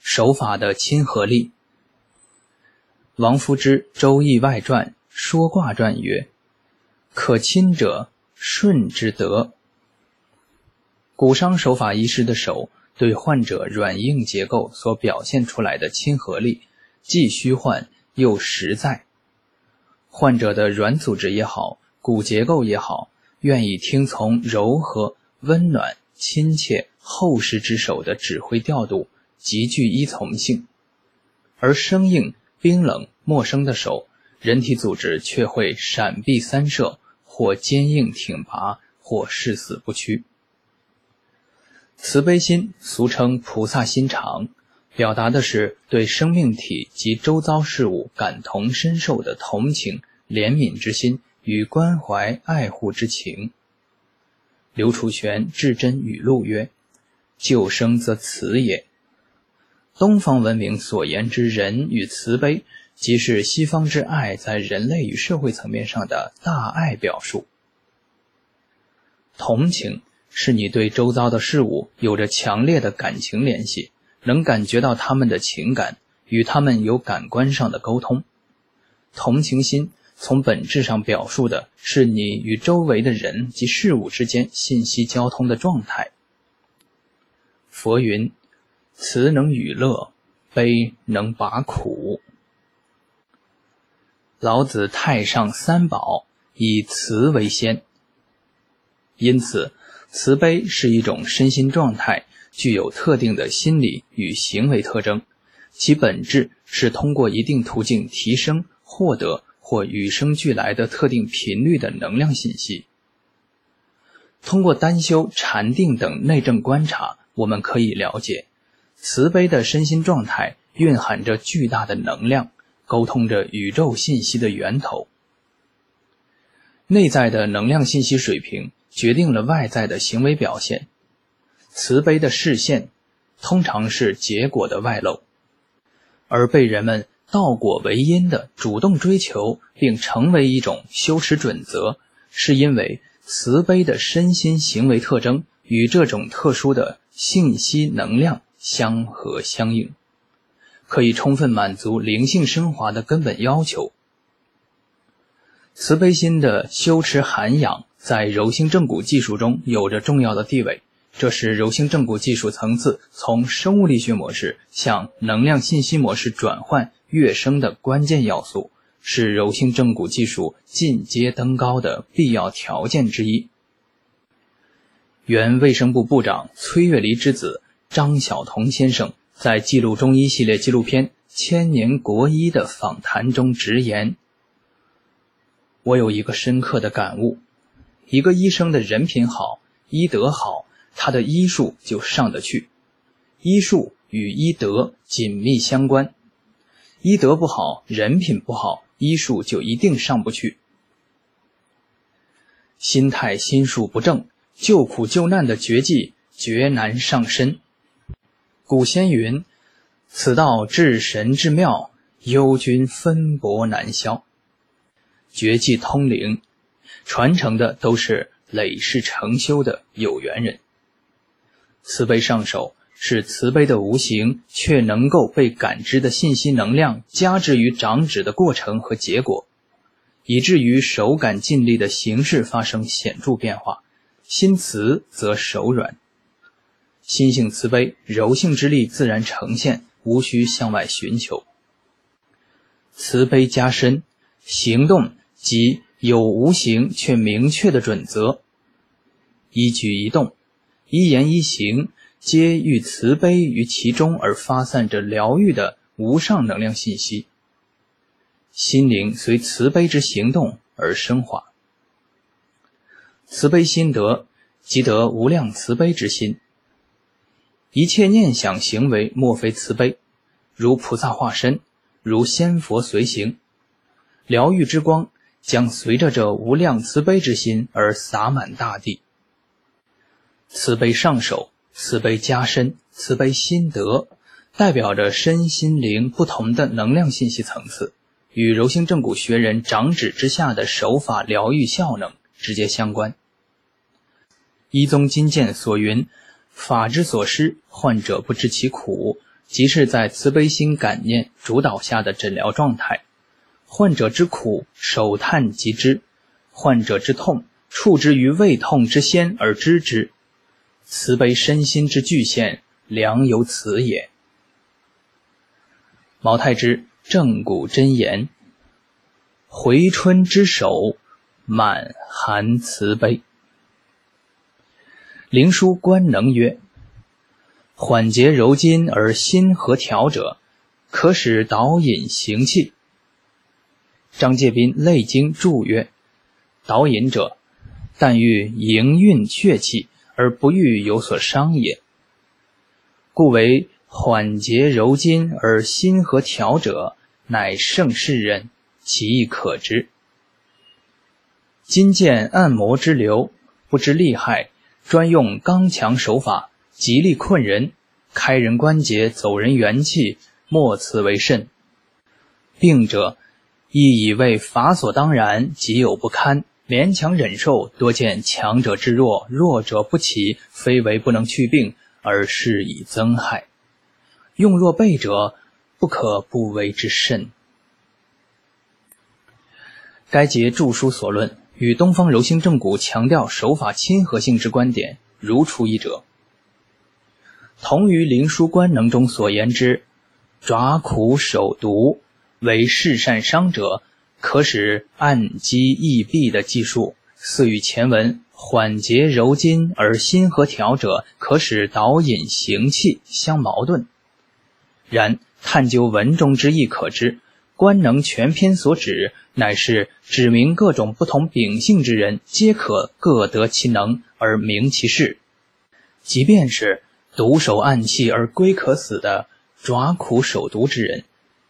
手法的亲和力。王夫之《周易外传》说卦传曰：“可亲者，顺之德。”骨伤手法医师的手对患者软硬结构所表现出来的亲和力，既虚幻又实在。患者的软组织也好，骨结构也好，愿意听从柔和、温暖、亲切、厚实之手的指挥调度，极具依从性；而生硬、冰冷、陌生的手，人体组织却会闪避三舍，或坚硬挺拔，或誓死不屈。慈悲心俗称菩萨心肠，表达的是对生命体及周遭事物感同身受的同情、怜悯之心与关怀爱护之情。刘楚玄《至真语录》曰：“救生则慈也。”东方文明所言之仁与慈悲，即是西方之爱在人类与社会层面上的大爱表述。同情。是你对周遭的事物有着强烈的感情联系，能感觉到他们的情感，与他们有感官上的沟通。同情心从本质上表述的是你与周围的人及事物之间信息交通的状态。佛云：“慈能与乐，悲能拔苦。”老子太上三宝以慈为先，因此。慈悲是一种身心状态，具有特定的心理与行为特征，其本质是通过一定途径提升、获得或与生俱来的特定频率的能量信息。通过单修、禅定等内证观察，我们可以了解，慈悲的身心状态蕴含着巨大的能量，沟通着宇宙信息的源头。内在的能量信息水平。决定了外在的行为表现。慈悲的视线，通常是结果的外露，而被人们倒果为因的主动追求，并成为一种修持准则，是因为慈悲的身心行为特征与这种特殊的信息能量相合相应，可以充分满足灵性升华的根本要求。慈悲心的修持涵养。在柔性正骨技术中有着重要的地位，这是柔性正骨技术层次从生物力学模式向能量信息模式转换跃升的关键要素，是柔性正骨技术进阶登高的必要条件之一。原卫生部部长崔月离之子张晓彤先生在记录中医系列纪录片《千年国医》的访谈中直言：“我有一个深刻的感悟。”一个医生的人品好，医德好，他的医术就上得去。医术与医德紧密相关，医德不好，人品不好，医术就一定上不去。心态心术不正，救苦救难的绝技绝难上身。古仙云：“此道至神至妙，幽君分薄难消。”绝技通灵。传承的都是累世成修的有缘人。慈悲上手是慈悲的无形却能够被感知的信息能量加之于掌指的过程和结果，以至于手感尽力的形式发生显著变化。心慈则手软，心性慈悲，柔性之力自然呈现，无需向外寻求。慈悲加深行动即。有无形却明确的准则，一举一动、一言一行，皆寓慈悲于其中而发散着疗愈的无上能量信息。心灵随慈悲之行动而升华。慈悲心得，即得无量慈悲之心。一切念想行为，莫非慈悲？如菩萨化身，如仙佛随行，疗愈之光。将随着这无量慈悲之心而洒满大地。慈悲上手，慈悲加深，慈悲心得，代表着身心灵不同的能量信息层次，与柔性正骨学人掌指之下的手法疗愈效能直接相关。一宗金鉴所云：“法之所施，患者不知其苦；即是在慈悲心感念主导下的诊疗状态。患者之苦，手探即知；患者之痛，触之于胃痛之先而知之。慈悲身心之具现，良由此也。毛太之正骨真言：回春之首，满含慈悲。灵枢官能曰：缓节柔筋而心和调者，可使导引行气。张介宾《内经》注曰：导引者，但欲营运血气。而不欲有所伤也，故为缓节柔筋而心和调者，乃盛世人，其意可知。今见按摩之流，不知利害，专用刚强手法，极力困人，开人关节，走人元气，莫此为甚。病者亦以为法所当然，极有不堪。勉强忍受，多见强者之弱，弱者不起，非为不能去病，而是以增害。用若备者，不可不为之甚。该节著书所论，与东方柔性正骨强调手法亲和性之观点如出一辙。同于灵枢官能中所言之，爪苦手毒为事善伤者。可使按击易闭的技术，似与前文缓节柔筋而心和调者，可使导引行气相矛盾。然探究文中之意，可知官能全篇所指，乃是指明各种不同秉性之人，皆可各得其能而明其事。即便是独守暗器而归可死的爪苦手毒之人，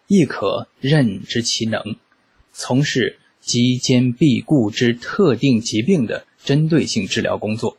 亦可任知其能。从事肌坚闭固之特定疾病的针对性治疗工作。